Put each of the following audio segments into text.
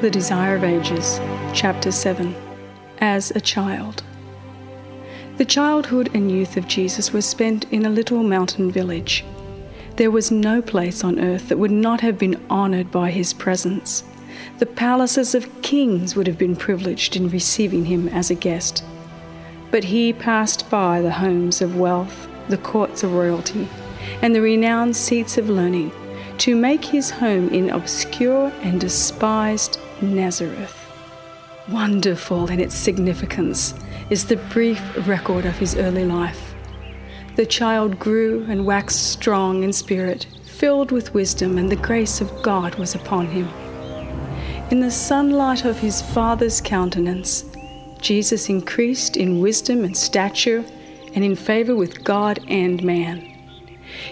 The Desire of Ages, Chapter 7 As a Child. The childhood and youth of Jesus was spent in a little mountain village. There was no place on earth that would not have been honoured by his presence. The palaces of kings would have been privileged in receiving him as a guest. But he passed by the homes of wealth the courts of royalty, and the renowned seats of learning, to make his home in obscure and despised Nazareth. Wonderful in its significance is the brief record of his early life. The child grew and waxed strong in spirit, filled with wisdom, and the grace of God was upon him. In the sunlight of his father's countenance, Jesus increased in wisdom and stature and in favor with God and man.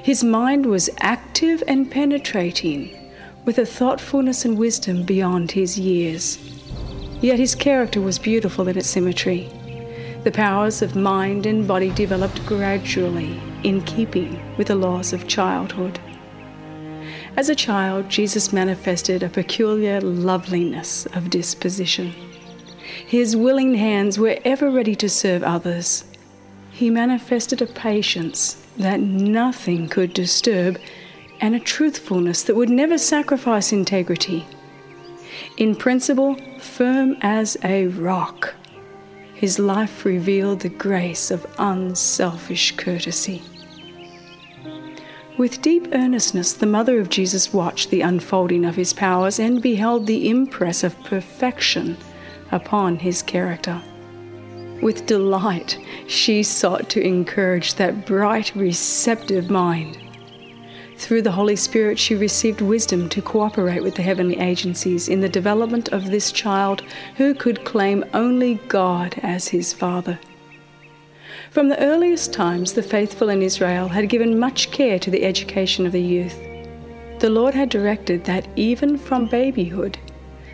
His mind was active and penetrating, with a thoughtfulness and wisdom beyond his years. Yet his character was beautiful in its symmetry. The powers of mind and body developed gradually in keeping with the laws of childhood. As a child, Jesus manifested a peculiar loveliness of disposition. His willing hands were ever ready to serve others, he manifested a patience that nothing could disturb and a truthfulness that would never sacrifice integrity. In principle, firm as a rock, his life revealed the grace of unselfish courtesy. With deep earnestness, the mother of Jesus watched the unfolding of his powers and beheld the impress of perfection upon his character. With delight, she sought to encourage that bright, receptive mind. Through the Holy Spirit, she received wisdom to cooperate with the heavenly agencies in the development of this child who could claim only God as his father. From the earliest times, the faithful in Israel had given much care to the education of the youth. The Lord had directed that even from babyhood,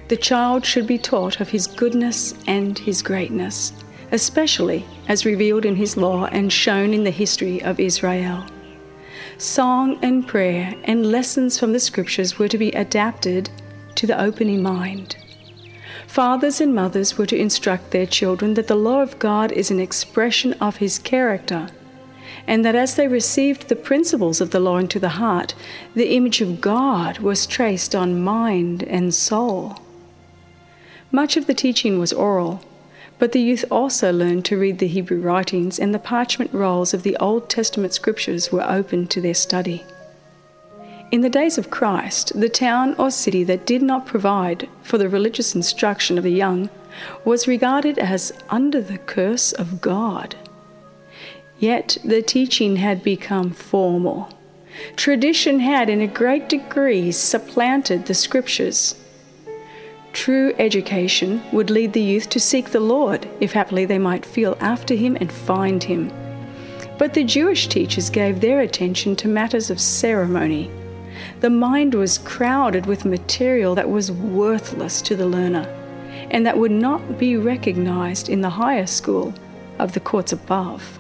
the child should be taught of his goodness and his greatness especially as revealed in His law and shown in the history of Israel. Song and prayer and lessons from the Scriptures were to be adapted to the opening mind. Fathers and mothers were to instruct their children that the law of God is an expression of His character, and that as they received the principles of the law into the heart, the image of God was traced on mind and soul. Much of the teaching was oral, but the youth also learned to read the Hebrew writings, and the parchment rolls of the Old Testament scriptures were open to their study. In the days of Christ, the town or city that did not provide for the religious instruction of the young was regarded as under the curse of God. Yet the teaching had become formal. Tradition had, in a great degree, supplanted the scriptures. True education would lead the youth to seek the Lord, if haply they might feel after him and find him. But the Jewish teachers gave their attention to matters of ceremony. The mind was crowded with material that was worthless to the learner, and that would not be recognized in the higher school of the courts above.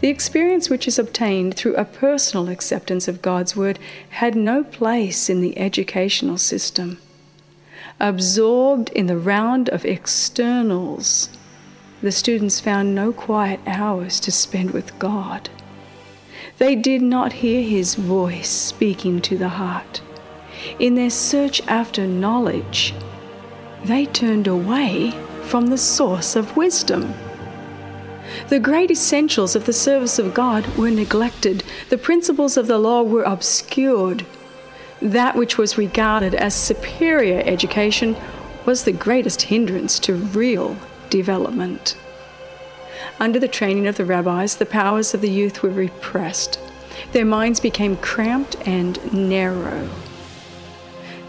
The experience which is obtained through a personal acceptance of God's Word had no place in the educational system absorbed in the round of externals, the students found no quiet hours to spend with God. They did not hear His voice speaking to the heart. In their search after knowledge, they turned away from the source of wisdom. The great essentials of the service of God were neglected, the principles of the law were obscured that which was regarded as superior education was the greatest hindrance to real development. Under the training of the rabbis, the powers of the youth were repressed. Their minds became cramped and narrow.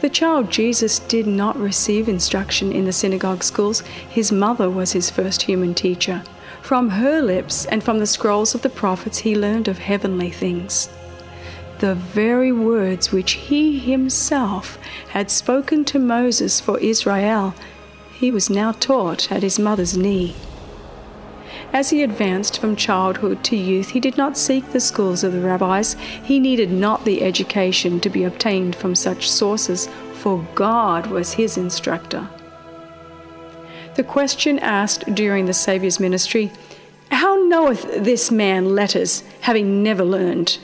The child Jesus did not receive instruction in the synagogue schools. His mother was his first human teacher. From her lips and from the scrolls of the prophets, he learned of heavenly things. The very words which he himself had spoken to Moses for Israel, he was now taught at his mother's knee. As he advanced from childhood to youth, he did not seek the schools of the rabbis. He needed not the education to be obtained from such sources, for God was his instructor. The question asked during the Saviour's ministry, How knoweth this man letters, having never learned?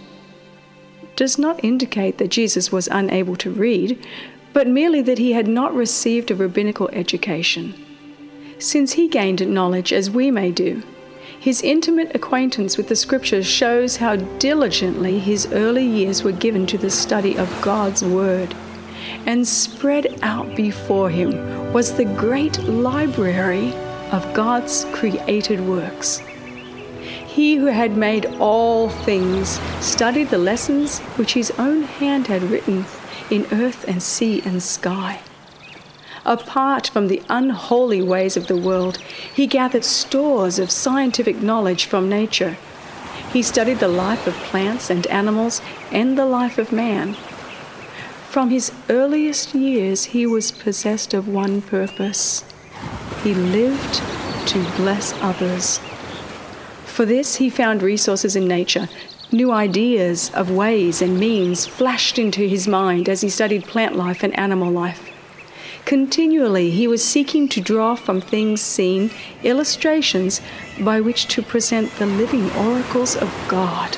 Does not indicate that Jesus was unable to read, but merely that he had not received a rabbinical education. Since he gained knowledge as we may do, his intimate acquaintance with the Scriptures shows how diligently his early years were given to the study of God's Word. And spread out before him was the great library of God's created works. He who had made all things studied the lessons which his own hand had written in earth and sea and sky. Apart from the unholy ways of the world, he gathered stores of scientific knowledge from nature. He studied the life of plants and animals and the life of man. From his earliest years, he was possessed of one purpose he lived to bless others. For this, he found resources in nature. New ideas of ways and means flashed into his mind as he studied plant life and animal life. Continually, he was seeking to draw from things seen illustrations by which to present the living oracles of God.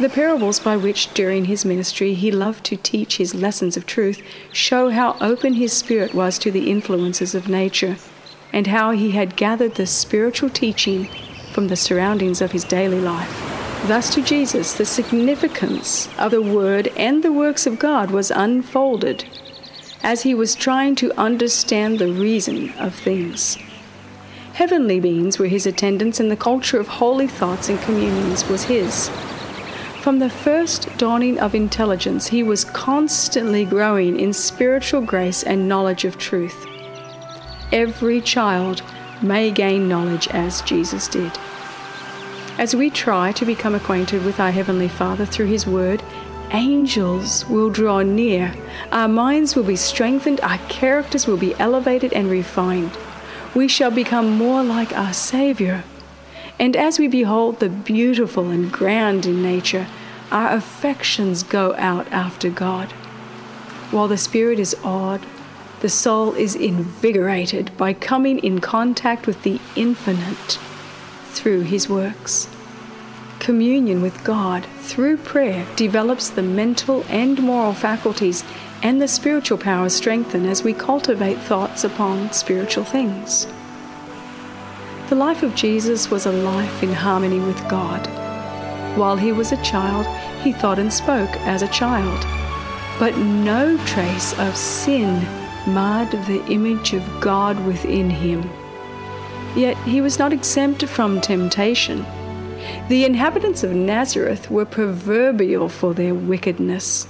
The parables by which, during his ministry, he loved to teach his lessons of truth show how open his spirit was to the influences of nature, and how he had gathered the spiritual teaching from the surroundings of his daily life. Thus, to Jesus, the significance of the Word and the works of God was unfolded as he was trying to understand the reason of things. Heavenly beings were his attendants, and the culture of holy thoughts and communions was his. From the first dawning of intelligence, he was constantly growing in spiritual grace and knowledge of truth. Every child may gain knowledge as Jesus did. As we try to become acquainted with our Heavenly Father through His Word angels will draw near. Our minds will be strengthened, our characters will be elevated and refined. We shall become more like our Savior. And as we behold the beautiful and grand in nature, our affections go out after God. While the spirit is awed, the soul is invigorated by coming in contact with the infinite through His works. Communion with God through prayer develops the mental and moral faculties, and the spiritual powers strengthen as we cultivate thoughts upon spiritual things. The life of Jesus was a life in harmony with God. While he was a child, he thought and spoke as a child. But no trace of sin marred the image of God within him. Yet he was not exempt from temptation. The inhabitants of Nazareth were proverbial for their wickedness.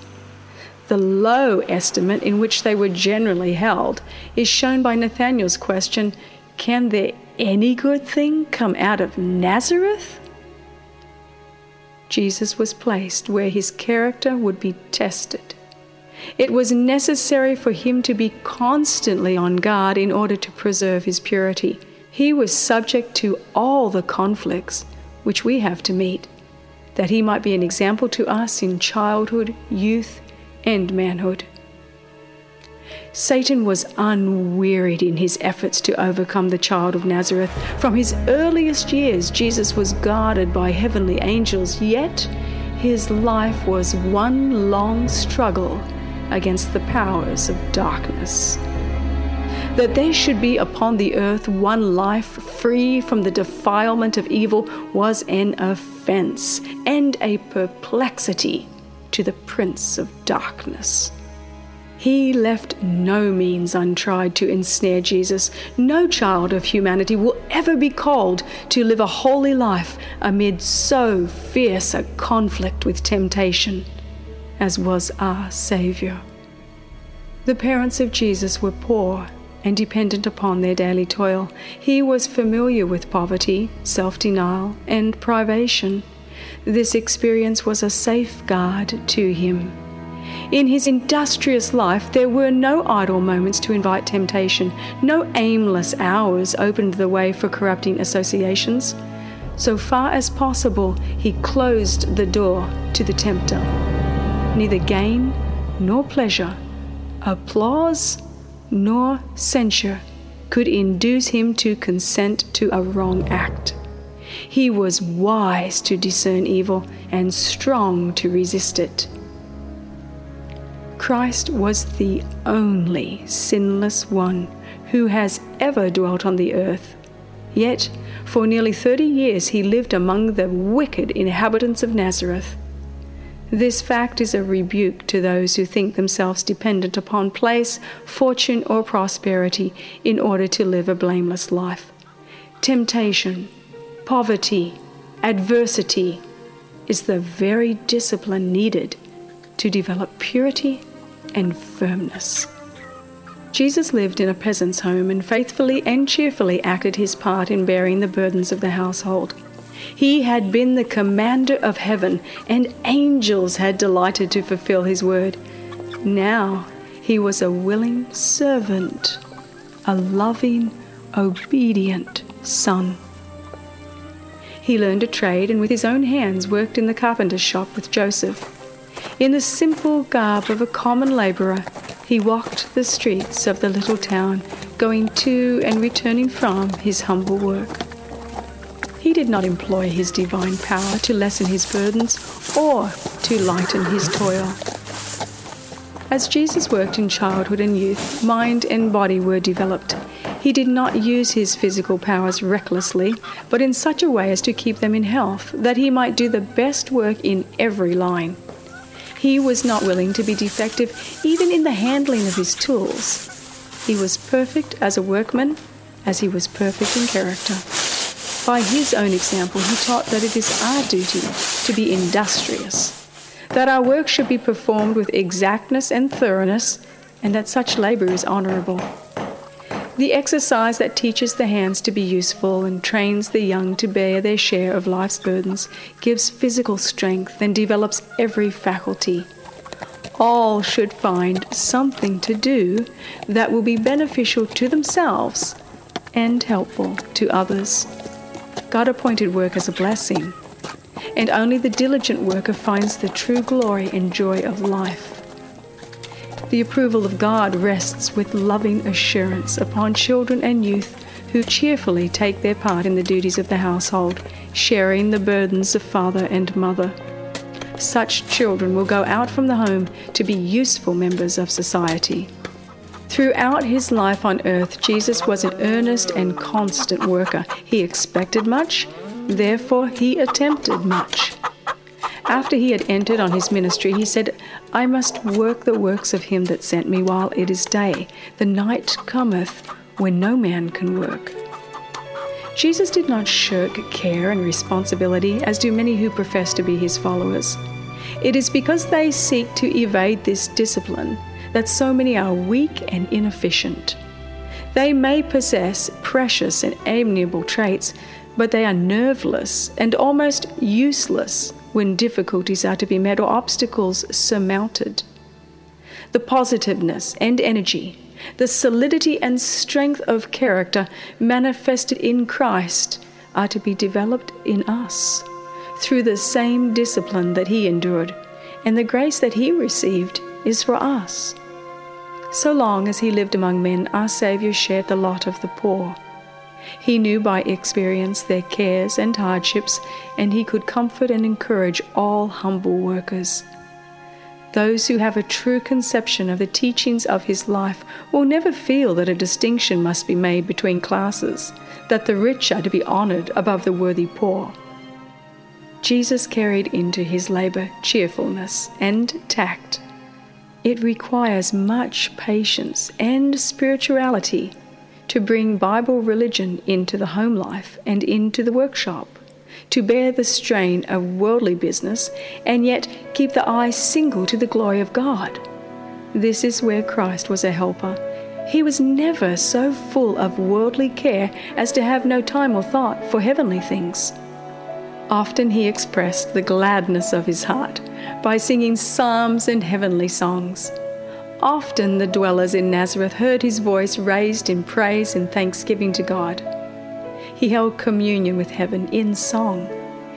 The low estimate in which they were generally held is shown by Nathanael's question Can there any good thing come out of Nazareth? Jesus was placed where his character would be tested. It was necessary for him to be constantly on guard in order to preserve his purity. He was subject to all the conflicts which we have to meet, that he might be an example to us in childhood, youth, and manhood. Satan was unwearied in his efforts to overcome the child of Nazareth. From his earliest years, Jesus was guarded by heavenly angels, yet his life was one long struggle against the powers of darkness that there should be upon the earth one life free from the defilement of evil was an offense and a perplexity to the prince of darkness. He left no means untried to ensnare Jesus. No child of humanity will ever be called to live a holy life amid so fierce a conflict with temptation as was our Saviour. The parents of Jesus were poor and dependent upon their daily toil. He was familiar with poverty, self denial, and privation. This experience was a safeguard to him. In his industrious life, there were no idle moments to invite temptation, no aimless hours opened the way for corrupting associations. So far as possible, he closed the door to the tempter. Neither gain nor pleasure, applause nor censure could induce him to consent to a wrong act. He was wise to discern evil and strong to resist it. Christ was the only sinless one who has ever dwelt on the earth. Yet, for nearly thirty years, he lived among the wicked inhabitants of Nazareth. This fact is a rebuke to those who think themselves dependent upon place, fortune, or prosperity in order to live a blameless life. Temptation, poverty, adversity is the very discipline needed to develop purity and firmness. Jesus lived in a peasant's home and faithfully and cheerfully acted his part in bearing the burdens of the household. He had been the commander of heaven, and angels had delighted to fulfill his word. Now he was a willing servant, a loving, obedient son. He learned a trade and with his own hands worked in the carpenter's shop with Joseph. In the simple garb of a common labourer, he walked the streets of the little town, going to and returning from his humble work. He did not employ his divine power to lessen his burdens or to lighten his toil. As Jesus worked in childhood and youth, mind and body were developed. He did not use his physical powers recklessly, but in such a way as to keep them in health, that he might do the best work in every line. He was not willing to be defective even in the handling of his tools. He was perfect as a workman, as he was perfect in character. By his own example, he taught that it is our duty to be industrious, that our work should be performed with exactness and thoroughness, and that such labor is honorable. The exercise that teaches the hands to be useful and trains the young to bear their share of life's burdens gives physical strength and develops every faculty. All should find something to do that will be beneficial to themselves and helpful to others. God appointed work as a blessing, and only the diligent worker finds the true glory and joy of life. The approval of God rests with loving assurance upon children and youth who cheerfully take their part in the duties of the household, sharing the burdens of father and mother. Such children will go out from the home to be useful members of society. Throughout his life on earth, Jesus was an earnest and constant worker. He expected much, therefore, he attempted much. After he had entered on his ministry, he said, I must work the works of him that sent me while it is day. The night cometh when no man can work. Jesus did not shirk care and responsibility, as do many who profess to be his followers. It is because they seek to evade this discipline that so many are weak and inefficient. They may possess precious and amiable traits, but they are nerveless and almost useless when difficulties are to be met or obstacles surmounted. The positiveness and energy, the solidity and strength of character manifested in Christ are to be developed in us through the same discipline that He endured, and the grace that He received is for us. So long as He lived among men, our Saviour shared the lot of the poor he knew by experience their cares and hardships, and he could comfort and encourage all humble workers. Those who have a true conception of the teachings of his life will never feel that a distinction must be made between classes, that the rich are to be honored above the worthy poor. Jesus carried into his labor cheerfulness and tact. It requires much patience and spirituality to bring Bible religion into the home life and into the workshop, to bear the strain of worldly business and yet keep the eye single to the glory of God. This is where Christ was a helper. He was never so full of worldly care as to have no time or thought for heavenly things. Often he expressed the gladness of his heart by singing psalms and heavenly songs. Often the dwellers in Nazareth heard his voice raised in praise and thanksgiving to God. He held communion with heaven in song,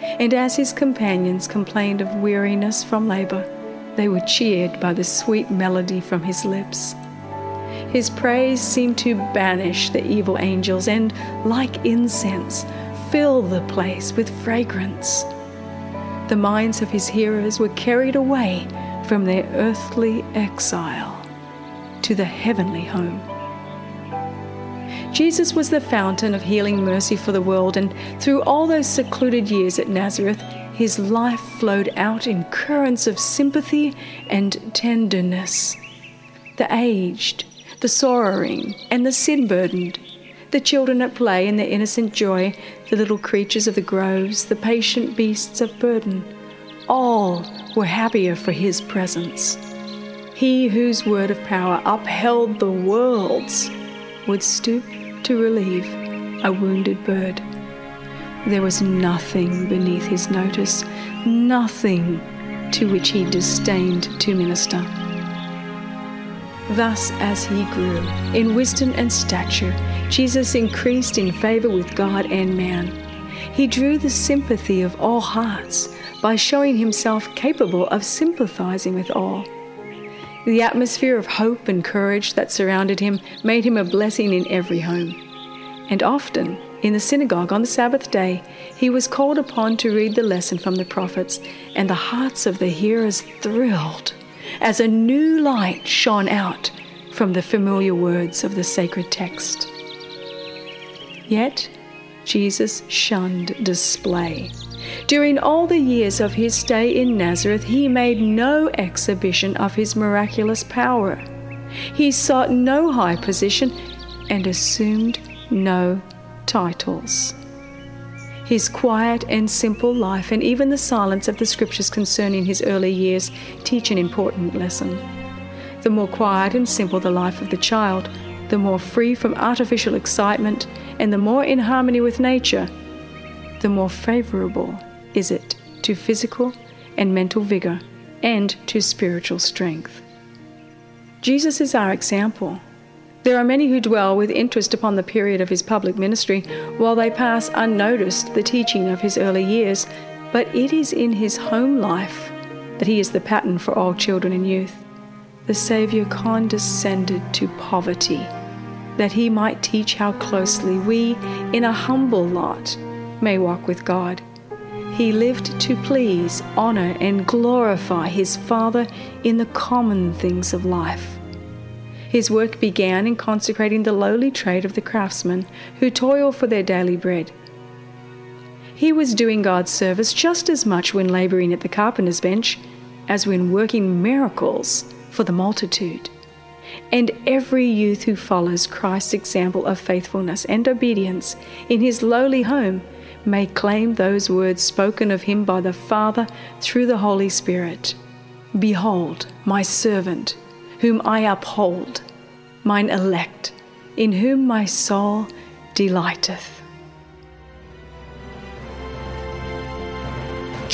and as his companions complained of weariness from labor, they were cheered by the sweet melody from his lips. His praise seemed to banish the evil angels and, like incense, fill the place with fragrance. The minds of his hearers were carried away from their earthly exile to the heavenly home. Jesus was the fountain of healing mercy for the world, and through all those secluded years at Nazareth, his life flowed out in currents of sympathy and tenderness. The aged, the sorrowing, and the sin burdened, the children at play in their innocent joy, the little creatures of the groves, the patient beasts of burden, all were happier for his presence. He whose word of power upheld the worlds would stoop to relieve a wounded bird. There was nothing beneath his notice, nothing to which he disdained to minister. Thus, as he grew in wisdom and stature, Jesus increased in favor with God and man. He drew the sympathy of all hearts by showing himself capable of sympathizing with all. The atmosphere of hope and courage that surrounded him made him a blessing in every home. And often, in the synagogue on the Sabbath day, he was called upon to read the lesson from the prophets, and the hearts of the hearers thrilled as a new light shone out from the familiar words of the sacred text. Yet, Jesus shunned display. During all the years of his stay in Nazareth, he made no exhibition of his miraculous power. He sought no high position and assumed no titles. His quiet and simple life, and even the silence of the scriptures concerning his early years, teach an important lesson. The more quiet and simple the life of the child, the more free from artificial excitement, and the more in harmony with nature, the more favorable is it to physical and mental vigor and to spiritual strength. Jesus is our example. There are many who dwell with interest upon the period of his public ministry, while they pass unnoticed the teaching of his early years, but it is in his home life that he is the pattern for all children and youth. The Saviour condescended to poverty, that he might teach how closely we, in a humble lot, may walk with God. He lived to please, honor, and glorify his Father in the common things of life. His work began in consecrating the lowly trade of the craftsmen who toil for their daily bread. He was doing God's service just as much when laboring at the carpenter's bench as when working miracles for the multitude. And every youth who follows Christ's example of faithfulness and obedience in his lowly home may claim those words spoken of him by the Father through the Holy Spirit Behold, my servant whom I uphold, mine elect, in whom my soul delighteth.